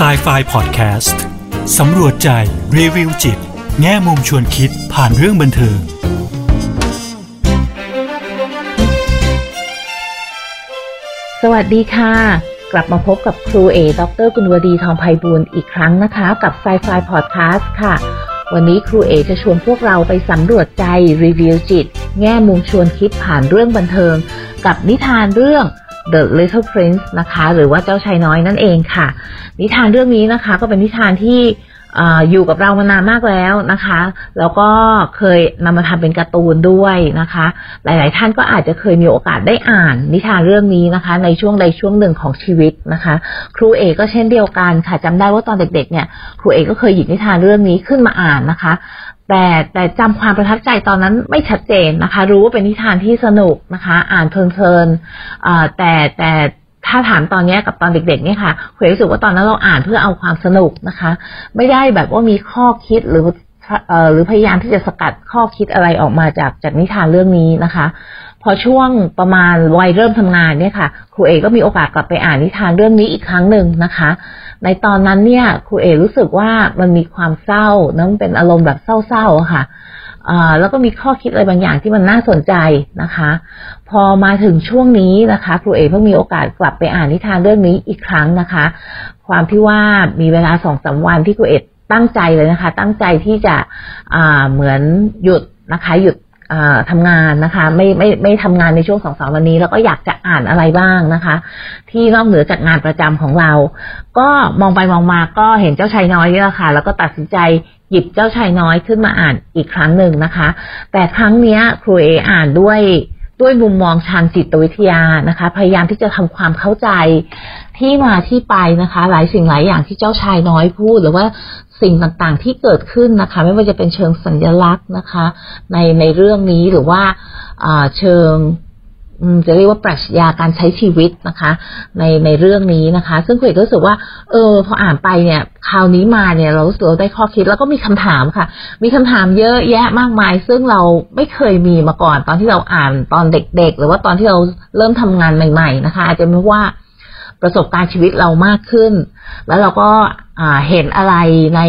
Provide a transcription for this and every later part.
s i ไฟ Podcast สำรวจใจ รีวิวจิต แง่มุมชวนคิดผ่านเรื่องบันเทิง สวัสดีค่ะ กลับมาพบกับครูเอดรกุลวดีทองไพบูลอีกครั้งนะคะ กับ s ซไฟพอดแคสต์ค่ะ วันนี้ครูเอจะชวนพวกเราไปสำรวจใจ รีวิวจิต แง่มุมชวนคิดผ่านเรื่องบันเทิง กับนิทานเรื่อง The Little Prince นะคะ หรือว่าเจ้าชายน้อยนั่นเองค่ะ นิทานเรื่องนี้นะคะ ก็เป็นนิทานที่ อยู่กับเรามานานมากแล้วนะคะ แล้วก็เคยนำมาทำเป็นการ์ตูนด้วยนะคะ หลาย ๆ ท่านก็อาจจะเคยมีโอกาสได้อ่านนิทานเรื่องนี้นะคะ ในช่วงใดช่วงหนึ่งของชีวิตนะคะ ครูเอกก็เช่นเดียวกันค่ะจำได้ว่าตอนเด็ก ๆ เนี่ย ครูเอกก็เคยหยิบนิทานเรื่องนี้ขึ้นมาอ่านนะคะ แต่แต่จำความประทับใจตอนนั้นไม่ชัดเจนนะคะ รู้ว่าเป็นนิทานที่สนุกนะคะ อ่านเพลินๆแต่แต่ ถ้าถามตอนนี้กับตอนเด็กๆเนี่ยค่ะคุณรู้สึกว่าตอนนั้นเราอ่านเพื่อเอาความสนุกนะคะ ไม่ได้แบบว่ามีข้อคิดหรือหรือพยายามที่จะสกัดข้อคิดอะไรออกมาจากจากนิทานเรื่องนี้นะคะ พอช่วงประมาณวัยเริ่มทำงานเนี่ยค่ะ ครูเอก็มีโอกาสกลับไปอ่านนิทานเรื่องนี้อีกครั้งหนึ่งนะคะ ในตอนนั้นเนี่ยครูเอรู้สึกว่ามันมีความเศร้านะมันเป็นอารมณ์แบบเศร้าๆค่ะ แล้วก็มีข้อคิดอะไรบางอย่างที่มันน่าสนใจนะคะ พอมาถึงช่วงนี้นะคะครูเอเพิ่งมีโอกาสกลับไปอ่านนิทานเรื่องนี้อีกครั้งนะคะ ความที่ว่ามีเวลาสองสาวันที่ครูเอตั้งใจเลยนะคะ ตั้งใจที่จะเหมือนหยุดนะคะหยุดทำงานนะคะ ไม่ไม่ไม่ทำงานในช่วงสองสามวันนี้ แล้วก็อยากจะอ่านอะไรบ้างนะคะ ที่นอกเหนือจากงานประจำของเรา ก็มองไปมองมาก็เห็นเจ้าชายน้อยนี่แหละค่ะ แล้วก็ตัดสินใจ หยิบเจ้าชายน้อยขึ้นมาอ่านอีกครั้งหนึ่งนะคะ แต่ครั้งนี้ครูเออ่านด้วยด้วยมุมมองทางจิตวิทยานะคะ พยายามที่จะทำความเข้าใจที่มาที่ไปนะคะ หลายสิ่งหลายอย่างที่เจ้าชายน้อยพูด หรือว่าสิ่งต่างๆที่เกิดขึ้นนะคะ ไม่ว่าจะเป็นเชิงสัญลักษณ์นะคะ ในในเรื่องนี้หรือว่าเชิง จะเรียกว่าปรัชญาการใช้ชีวิตนะคะ ในในเรื่องนี้นะคะ ซึ่งคุณเอกรู้สึกว่า เออ พออ่านไปเนี่ยคราวนี้มาเนี่ย เรารู้สึกเราได้ข้อคิดแล้วก็มีคำถามค่ะ มีคำถามเยอะแยะมากมาย ซึ่งเราไม่เคยมีมาก่อน ตอนที่เราอ่านตอนเด็ก ๆ หรือว่าตอนที่เราเริ่มทำงานใหม่ ๆ นะคะ อาจจะไม่ว่าประสบการณ์ชีวิตเรามากขึ้น แล้วเราก็ เห็นอะไรใน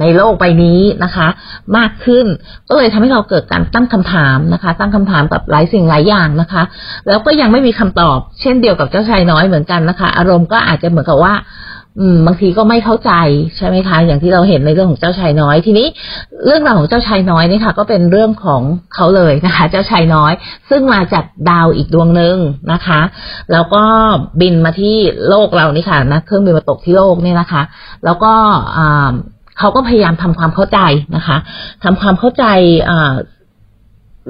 ในโลกใบนี้นะคะ มากขึ้น ก็เลยทำให้เราเกิดการตั้งคำถามนะคะ ตั้งคำถามกับหลายสิ่งหลายอย่างนะคะ แล้วก็ยังไม่มีคำตอบ เช่นเดียวกับเจ้าชายน้อยเหมือนกันนะคะ อารมณ์ก็อาจจะเหมือนกับว่า อืมบางทีก็ไม่เข้าใจใช่ไหมคะ อย่างที่เราเห็นในเรื่องของเจ้าชายน้อย ทีนี้เรื่องราวของเจ้าชายน้อยนี่ค่ะ ก็เป็นเรื่องของเขาเลยนะคะ เจ้าชายน้อย ซึ่งมาจากดาวอีกดวงหนึ่งนะคะ แล้วก็บินมาที่โลกเรานี่ค่ะนะเครื่องบินมาตกที่โลกเนี่ยนะคะ แล้วก็อ่าเขาก็พยายามทำความเข้าใจนะคะทำความเข้าใจอ่า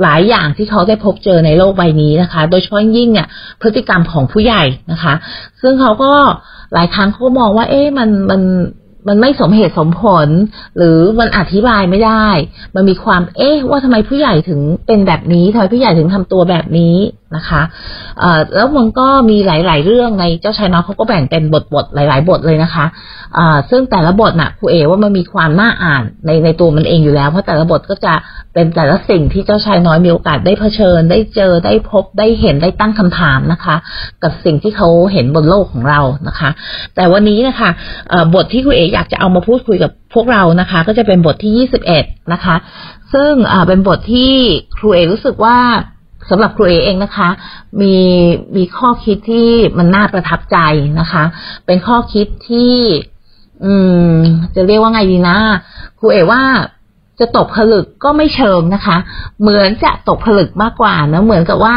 หลายอย่างที่เขาได้พบเจอในโลกใบนี้นะคะ โดยเฉพาะยิ่งเนี่ยพฤติกรรมของผู้ใหญ่นะคะ ซึ่งเขาก็หลายครั้งเขามองว่า เอ๊ะมันมันมันไม่สมเหตุสมผล หรือมันอธิบายไม่ได้ มันมีความเอ๊ะว่าทำไมผู้ใหญ่ถึงเป็นแบบนี้ทำไมผู้ใหญ่ถึงทำตัวแบบนี้ นะคะแล้วมันก็มีหลาย ๆ เรื่องในเจ้าชายน้อยเขาก็แบ่งเป็นบทบทหลาย ๆ บทเลยนะคะซึ่งแต่ละบทน่ะครูเอว่ามันมีความน่าอ่านในในตัวมันเองอยู่แล้ว เพราะแต่ละบทก็จะเป็นแต่ละสิ่งที่เจ้าชายน้อยมีโอกาสได้เผชิญ ได้เจอได้พบได้เห็นได้ตั้งคำถามนะคะ กับสิ่งที่เขาเห็นบนโลกของเรานะคะ แต่วันนี้นะคะบทที่ครูเออยากจะเอามาพูดคุยกับพวกเรานะคะ ก็จะเป็นบทที่ยี่สิบเอ็ดนะคะ ซึ่งเป็นบทที่ครูเอรู้สึกว่า สำหรับครูเอเองนะคะ มีมีข้อคิดที่มันน่าประทับใจนะคะ เป็นข้อคิดที่ อืม จะเรียกว่าไงดีนะครูเอว่าจะตกผลึกก็ไม่เชิงนะคะ เหมือนจะตกผลึกมากกว่านะเหมือนกับว่า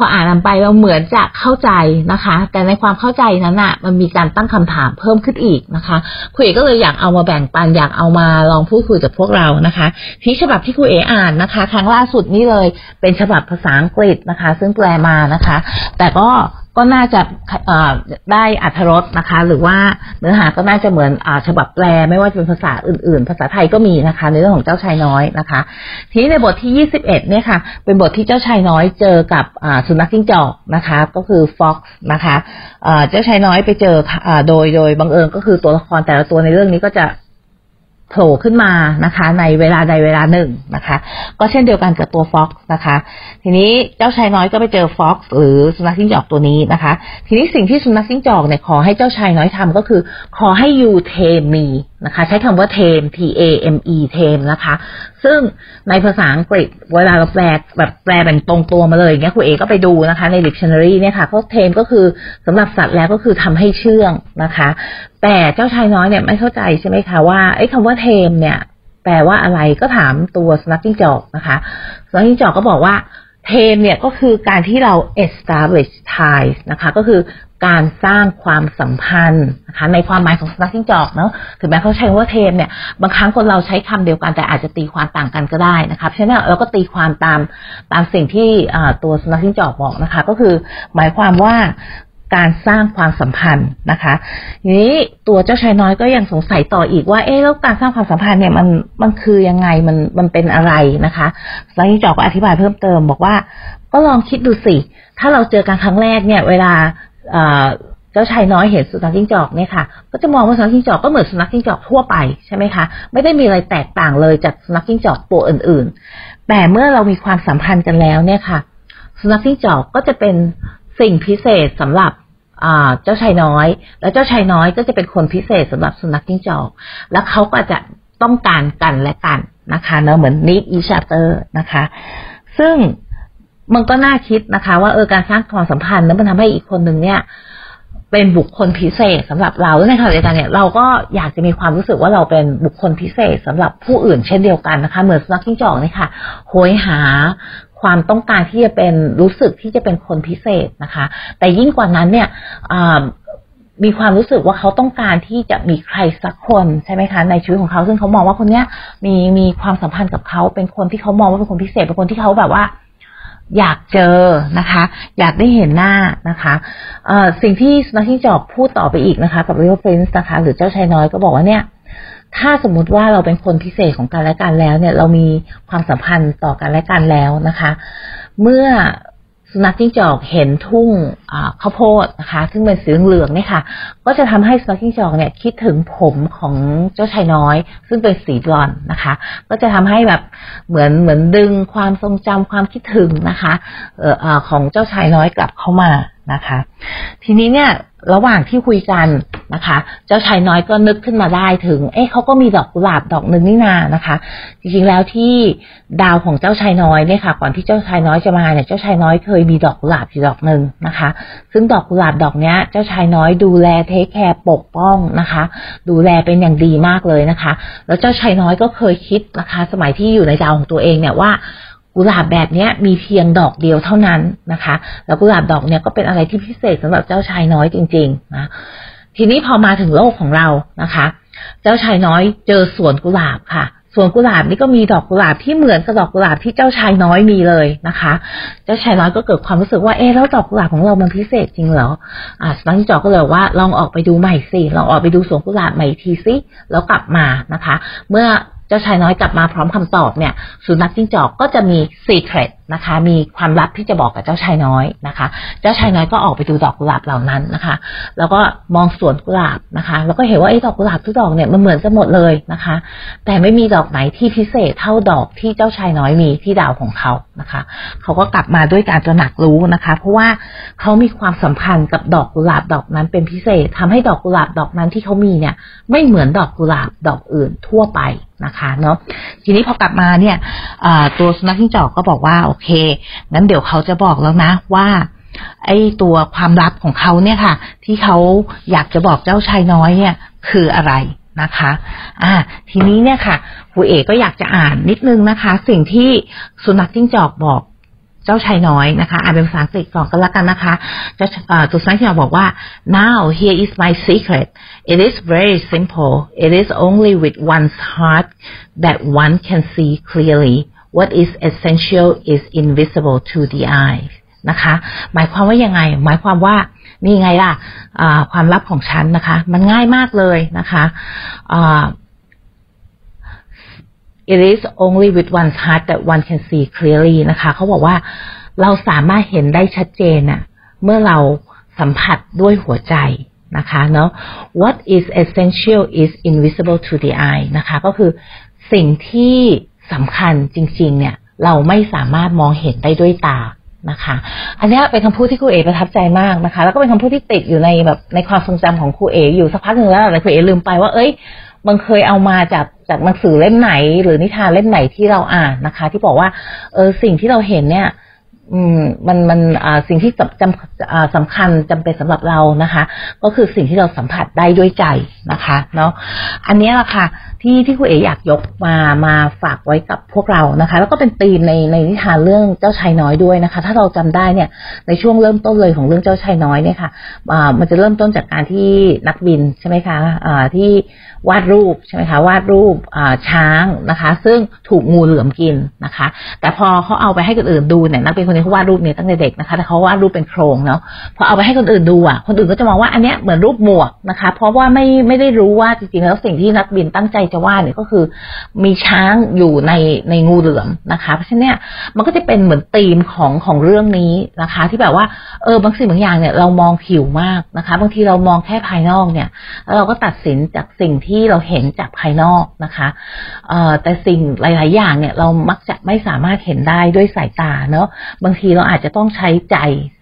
พออ่านไปเราเหมือนจะเข้าใจนะคะ แต่ในความเข้าใจนั้นอะมันมีการตั้งคำถามเพิ่มขึ้นอีกนะคะครูเอก็เลยอยากเอามาแบ่งปันอยากเอามาลองพูดคุยกับพวกเรานะคะที่ฉบับที่ครูเออ่านนะคะ ครั้งล่าสุดนี้เลยเป็นฉบับภาษาอังกฤษนะคะ ซึ่งแปลมานะคะ แต่ก็ ก็น่าจะได้อัธรสนะคะ หรือว่าเนื้อหาก็น่าจะเหมือนอฉบับแปลไม่ว่าจะเป็นภาษาอื่น ๆ ภาษาไทยก็มีนะคะ ในเรื่องของเจ้าชายน้อยนะคะ ทีนี้ในบทที่ 21 เนี่ยค่ะ เป็นบทที่เจ้าชายน้อยเจอกับสุนัขจิ้งจอกนะคะ ก็คือฟ็อกซ์นะคะเจ้าชายน้อยไปเจอโดยโดยบังเอิญก็คือตัวละครแต่ละตัวในเรื่องนี้ก็จะ โผล่ขึ้นมานะคะ ในเวลาใดเวลาหนึ่งนะคะ ก็เช่นเดียวกันกับตัว fox นะคะ ทีนี้เจ้าชายน้อยก็ไปเจอ fox หรือสุนัขจิ้งจอกตัวนี้นะคะ ทีนี้สิ่งที่สุนัขจิ้งจอกเนี่ยขอให้เจ้าชายน้อยทำก็คือ ขอให้ you tame me, นะคะ ใช้คำว่า tame T A M E tame นะคะ ซึ่งในภาษาอังกฤษเวลาเราแปลแบบแปลเป็นตรงตัวมาเลยอย่างเงี้ยคุณเอก็ไปดูนะคะ ใน dictionary เนี่ยค่ะเพราะ tame ก็คือสำหรับสัตว์แล้วก็คือทำให้เชื่องนะคะ แต่เจ้าชายน้อยเนี่ยไม่เข้าใจใช่ไหมคะว่าไอ้คำว่าเทมเนี่ย แปลว่าอะไรก็ถามตัวสุนัขจิ้งจอกนะคะสุนัขจิ้งจอกก็บอกว่า เทมเนี่ยก็คือการที่เรา establish ties นะคะ ก็คือการสร้างความสัมพันธ์นะคะในความหมายของสุนัขจิ้งจอกเนาะถึงแม้เขาใช้ว่าเทมเนี่ยบางครั้งคนเราใช้คำเดียวกันแต่อาจจะตีความต่างกันก็ได้นะคะเพราะฉะนั้นเราก็ตีความตามตามสิ่งที่ตัวสุนัขจิ้งจอกบอกนะคะ ก็คือหมายความว่า การสร้างความสัมพันธ์นะคะทีนี้ตัวเจ้าชายน้อยก็ยังสงสัยต่ออีกว่า เอ๊ะแล้วการสร้างความสัมพันธ์เนี่ยมันมันคือยังไงมันมันเป็นอะไรนะคะแล้วยิ่งจอกก็อธิบายเพิ่มเติม บอกว่า ก็ลองคิดดูสิ ถ้าเราเจอกันครั้งแรกเนี่ย เวลาเจ้าชายน้อยเห็นสุนัขจิ้งจอกเนี่ยค่ะ ก็จะมองว่าสุนัขจิ้งจอกก็เหมือนสุนัขจิ้งจอกทั่วไปใช่ไหมคะ ไม่ได้มีอะไรแตกต่างเลยจากสุนัขจิ้งจอกตัวอื่น ๆ แต่เมื่อเรามีความสัมพันธ์กันแล้วเนี่ยค่ะ สุนัขจิ้งจอกก็จะเป็น สิ่งพิเศษสำหรับเจ้าชายน้อย แล้วเจ้าชายน้อยก็จะเป็นคนพิเศษสำหรับสุนัขจิ้งจอก แล้วเขาก็จะต้องการกันและกันนะคะเนาะเหมือนนิดอีชาเตอร์นะคะ ซึ่งมันก็น่าคิดนะคะ ว่าเออการสร้างความสัมพันธ์นั้นมันทำให้อีกคนหนึ่งเนี่ย เป็นบุคคลพิเศษสำหรับเราในขณะเดียวกันเนี่ยเราก็อยากจะมีความรู้สึกว่าเราเป็นบุคคลพิเศษสำหรับผู้อื่นเช่นเดียวกันนะคะเหมือนสุนัขจิ้งจอกนี่ค่ะโหยหาความต้องการที่จะเป็นรู้สึกที่จะเป็นคนพิเศษนะคะ แต่ยิ่งกว่านั้นเนี่ยมีความรู้สึกว่าเขาต้องการที่จะมีใครสักคนใช่ไหมคะในชีวิตของเขาซึ่งเขามองว่าคนเนี้ยมีมีความสัมพันธ์กับเขาเป็นคนที่เขามองว่าเป็นคนพิเศษเป็นคนที่เขาแบบว่า อยากเจอนะคะ อยากได้เห็นหน้านะคะสิ่งที่สนักที่จอกพูดต่อไปอีกนะคะ กับ Real Prince นะคะ หรือเจ้าชายน้อยก็บอกว่าเนี่ยถ้าสมมุติว่าเราเป็นคนพิเศษของกันและกันแล้วเนี่ย เรามีความสัมพันธ์ต่อกันและกันแล้วนะคะ เมื่อ สุนัขจิ้งจอกเห็นทุ่งข้าวโพดนะคะ ซึ่งเป็นสีเหลืองเนี่ยค่ะ ก็จะทำให้สุนัขจิ้งจอกเนี่ยคิดถึงผมของเจ้าชายน้อย ซึ่งเป็นสีบลอนนะคะ ก็จะทำให้แบบเหมือนเหมือนดึงความทรงจำความคิดถึงนะคะเอ่อของเจ้าชายน้อยกลับเข้ามานะคะ ทีนี้เนี่ยระหว่างที่คุยกัน นะคะ เจ้าชายน้อยก็นึกขึ้นมาได้ถึง เอ๊ะเขาก็มีดอกกุหลาบดอกหนึ่งนี่นานะคะ จริงๆแล้วที่ดาวของเจ้าชายน้อยเนี่ยค่ะ ก่อนที่เจ้าชายน้อยจะมาเนี่ยเจ้าชายน้อยเคยมีดอกกุหลาบอยู่ดอกหนึ่งนะคะ ซึ่งดอกกุหลาบดอกเนี้ย เจ้าชายน้อยดูแลเทคแคร์ปกป้องนะคะ ดูแลเป็นอย่างดีมากเลยนะคะ แล้วเจ้าชายน้อยก็เคยคิดนะคะ สมัยที่อยู่ในดาวของตัวเองเนี่ยว่ากุหลาบแบบนี้มีเพียงดอกเดียวเท่านั้นนะคะ แล้วกุหลาบดอกเนี้ยก็เป็นอะไรที่พิเศษสำหรับเจ้าชายน้อยจริงๆนะ ทีนี้พอมาถึงโลกของเรานะคะ เจ้าชายน้อยเจอสวนกุหลาบค่ะสวนกุหลาบนี่ก็มีดอกกุหลาบที่เหมือนกับดอกกุหลาบที่เจ้าชายน้อยมีเลยนะคะ เจ้าชายน้อยก็เกิดความรู้สึกว่าเอ๊แล้วดอกกุหลาบของเรามันพิเศษจริงเหรออ่าสังจอกก็เลยว่าลองออกไปดูใหม่สิลองออกไปดูสวนกุหลาบใหม่ทีสิแล้วกลับมานะคะ เมื่อเจ้าชายน้อยกลับมาพร้อมคำตอบเนี่ย สุนัขจิ้งจอกก็จะมี secret นะคะ มีความลับที่จะบอกกับเจ้าชายน้อยนะคะ เจ้าชายน้อยก็ออกไปดูดอกกุหลาบเหล่านั้นนะคะ แล้วก็มองสวนกุหลาบนะคะ แล้วก็เห็นว่าไอ้ดอกกุหลาบทุกดอกเนี่ยมันเหมือนกันหมดเลยนะคะ แต่ไม่มีดอกไหนที่พิเศษเท่าดอกที่เจ้าชายน้อยมีที่ดาวของเขานะคะ เขาก็กลับมาด้วยการตระหนักรู้นะคะ เพราะว่าเขามีความสัมพันธ์กับดอกกุหลาบดอกนั้นเป็นพิเศษทำให้ดอกกุหลาบดอกนั้นที่เขามีเนี่ย ไม่เหมือนดอกกุหลาบดอกอื่นทั่วไปนะคะเนาะทีนี้พอกลับมาเนี่ยตัวสุนัขจิ้งจอกก็บอกว่าโอเค งั้นเดี๋ยวเขาจะบอกแล้วนะว่า ไอ้ตัวความลับของเขาเนี่ยค่ะ ที่เขาอยากจะบอกเจ้าชายน้อยเนี่ย คืออะไรนะคะ อ่า ทีนี้เนี่ยค่ะหูเอกก็อยากจะอ่านนิดนึงนะคะ สิ่งที่สุนัขจิ้งจอกบอกเจ้าชายน้อยนะคะ อ่านเป็นภาษาอังกฤษก่อนก็แล้วกันนะคะจะตัวสุนัขจิ้งจอกบอกว่า now here is my secret it is very simple it is only with one's heart that one can see clearly what is essential is invisible to the eye นะคะ หมายความว่ายังไง หมายความว่านี่ไงล่ะความลับของฉันนะคะ มันง่ายมากเลยนะคะ it is only with one's heart that one can see clearly นะคะ เขาบอกว่าเราสามารถเห็นได้ชัดเจนอะเมื่อเราสัมผัสด้วยหัวใจนะคะเนาะ what is essential is invisible to the eye นะคะ ก็คือสิ่งที่ สำคัญจริง ๆ เนี่ย เราไม่สามารถมองเห็นได้ด้วยตานะคะ อันนี้เป็นคำพูดที่ครูเอประทับใจมากนะคะ แล้วก็เป็นคำพูดที่ติดอยู่ในแบบในความทรงจำของครูเออยู่สักพักหนึ่งแล้วแต่ครูเอลืมไปว่าเอ้ยมันเคยเอามาจากจากหนังสือเล่มไหน หรือนิทานเล่มไหนที่เราอ่านนะคะ ที่บอกว่า เออสิ่งที่เราเห็นเนี่ย อืม มันมันอ่าสิ่งที่จำจำสำคัญจำเป็นสำหรับเรานะคะ ก็คือสิ่งที่เราสัมผัสได้ด้วยใจนะคะ เนาะอันนี้แหละค่ะ ที่ที่ครูเอ๋อยากยกมามาฝากไว้กับพวกเรานะคะ แล้วก็เป็นธีมในในนิทานเรื่องเจ้าชายน้อยด้วยนะคะ ถ้าเราจำได้เนี่ยในช่วงเริ่มต้นเลยของเรื่องเจ้าชายน้อยเนี่ยค่ะอ่ามันจะเริ่มต้นจากการที่นักบินใช่ไหมคะอ่าที่วาดรูปใช่ไหมคะวาดรูปช้างนะคะ ซึ่งถูกงูเหลือมกินนะคะ แต่พอเขาเอาไปให้คนอื่นดูเนี่ยนักบินคนนี้เขาวาดรูปเนี่ยตั้งแต่เด็กนะคะแต่เขาวาดรูปเป็นโครงเนาะพอเอาไปให้คนอื่นดูอะคนอื่นก็จะมองว่าอันเนี้ยเหมือนรูปหมวกนะคะ เพราะว่าไม่ไม่ได้รู้ว่าจริงๆแล้วสิ่งที่นักบินตั้งใจจะว่าเนี่ยก็คือมีช้างอยู่ในในงูเหลือมนะคะเพราะฉะนั้นเนี่ยมันก็จะเป็นเหมือนธีมของของเรื่องนี้นะคะ ที่แบบว่าเออบางสิ่งบางอย่างเนี่ยเรามองผิวมากนะคะ บางทีเรามองแค่ภายนอกเนี่ยแล้วเราก็ตัดสินจากสิ่งที่เราเห็นจากภายนอกนะคะเอ่อแต่สิ่งหลาย ๆ อย่างเนี่ยเรามักจะไม่สามารถเห็นได้ด้วยสายตาเนาะบางทีเราอาจจะต้องใช้ใจ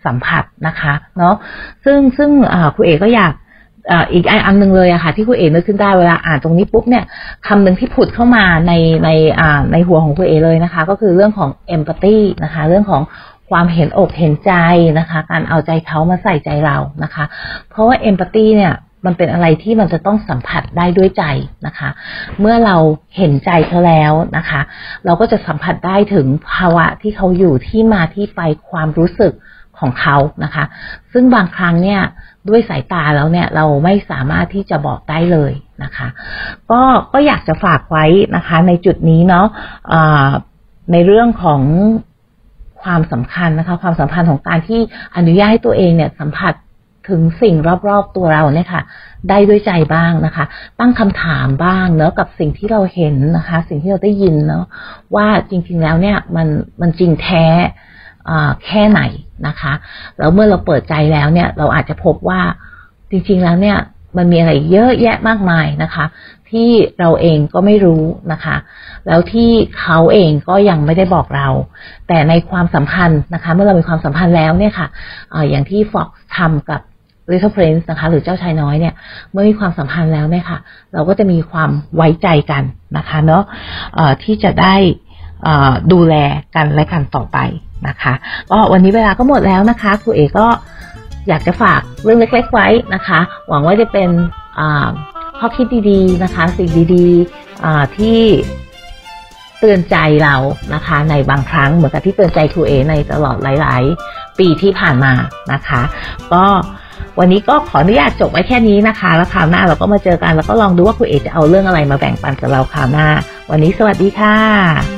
สัมผัสนะคะเนาะซึ่งซึ่งครูเอกก็อยาก อีกอันหนึ่งเลยอะค่ะ ที่ครูเอกนึกขึ้นได้เวลาอ่านตรงนี้ปุ๊บเนี่ยคำหนึ่งที่ผุดเข้ามาในในในหัวของครูเอกเลยนะคะ ก็คือเรื่องของ empathy นะคะ เรื่องของความเห็นอกเห็นใจนะคะ การเอาใจเขามาใส่ใจเรานะคะ เพราะว่า empathy เนี่ยมันเป็นอะไรที่มันจะต้องสัมผัสได้ด้วยใจนะคะ เมื่อเราเห็นใจเขาแล้วนะคะ เราก็จะสัมผัสได้ถึงภาวะที่เขาอยู่ที่มาที่ไปความรู้สึก ของเขานะคะ ซึ่งบางครั้งเนี่ยด้วยสายตาแล้วเนี่ยเราไม่สามารถที่จะบอกได้เลยนะคะ ก็ก็อยากจะฝากไว้นะคะ ในจุดนี้เนาะะในเรื่องของความสำคัญนะคะ ความสัมพันธ์ของการที่อนุญาตให้ตัวเองเนี่ยสัมผัสถึงสิ่งรอบๆตัวเราเนี่ยค่ะ ได้ด้วยใจบ้างนะคะ ตั้งคำถามบ้างเนาะกับสิ่งที่เราเห็นนะคะ สิ่งที่เราได้ยินเนาะว่าจริงๆแล้วเนี่ยมันมันจริงแท้ แค่ไหนนะคะแล้วเมื่อเราเปิดใจแล้วเนี่ย เราอาจจะพบว่าจริง ๆ แล้วเนี่ย มันมีอะไรเยอะแยะมากมายนะคะ ที่เราเองก็ไม่รู้นะคะ แล้วที่เขาเองก็ยังไม่ได้บอกเรา แต่ในความสัมพันธ์นะคะ เมื่อเรามีความสัมพันธ์แล้วเนี่ยค่ะออย่างที่ฟ็อกทำกับ Little Prince นะคะ หรือเจ้าชายน้อยเนี่ย เมื่อมีความสัมพันธ์แล้วเนี่ยค่ะ เราก็จะมีความไว้ใจกันนะคะเนาะะที่จะได้ดูแลกันและกันต่อไป นะคะก็วันนี้เวลาก็หมดแล้วนะคะครูเอก็อยากจะฝากเรื่องเล็ก ๆ ไว้นะคะ หวังว่าจะเป็นข้อคิดดีๆนะคะ สิ่งดีๆที่เตือนใจเรานะคะ ในบางครั้งเหมือนกับที่เตือนใจครูเอในตลอดหลาย ๆ ปีที่ผ่านมานะคะ ก็วันนี้ก็ขออนุญาตจบไว้แค่นี้นะคะ แล้วคราวหน้าเราก็มาเจอกันแล้วก็ลองดูว่าครูเอจะเอาเรื่องอะไรมาแบ่งปันกับเราคราวหน้า วันนี้สวัสดีค่ะ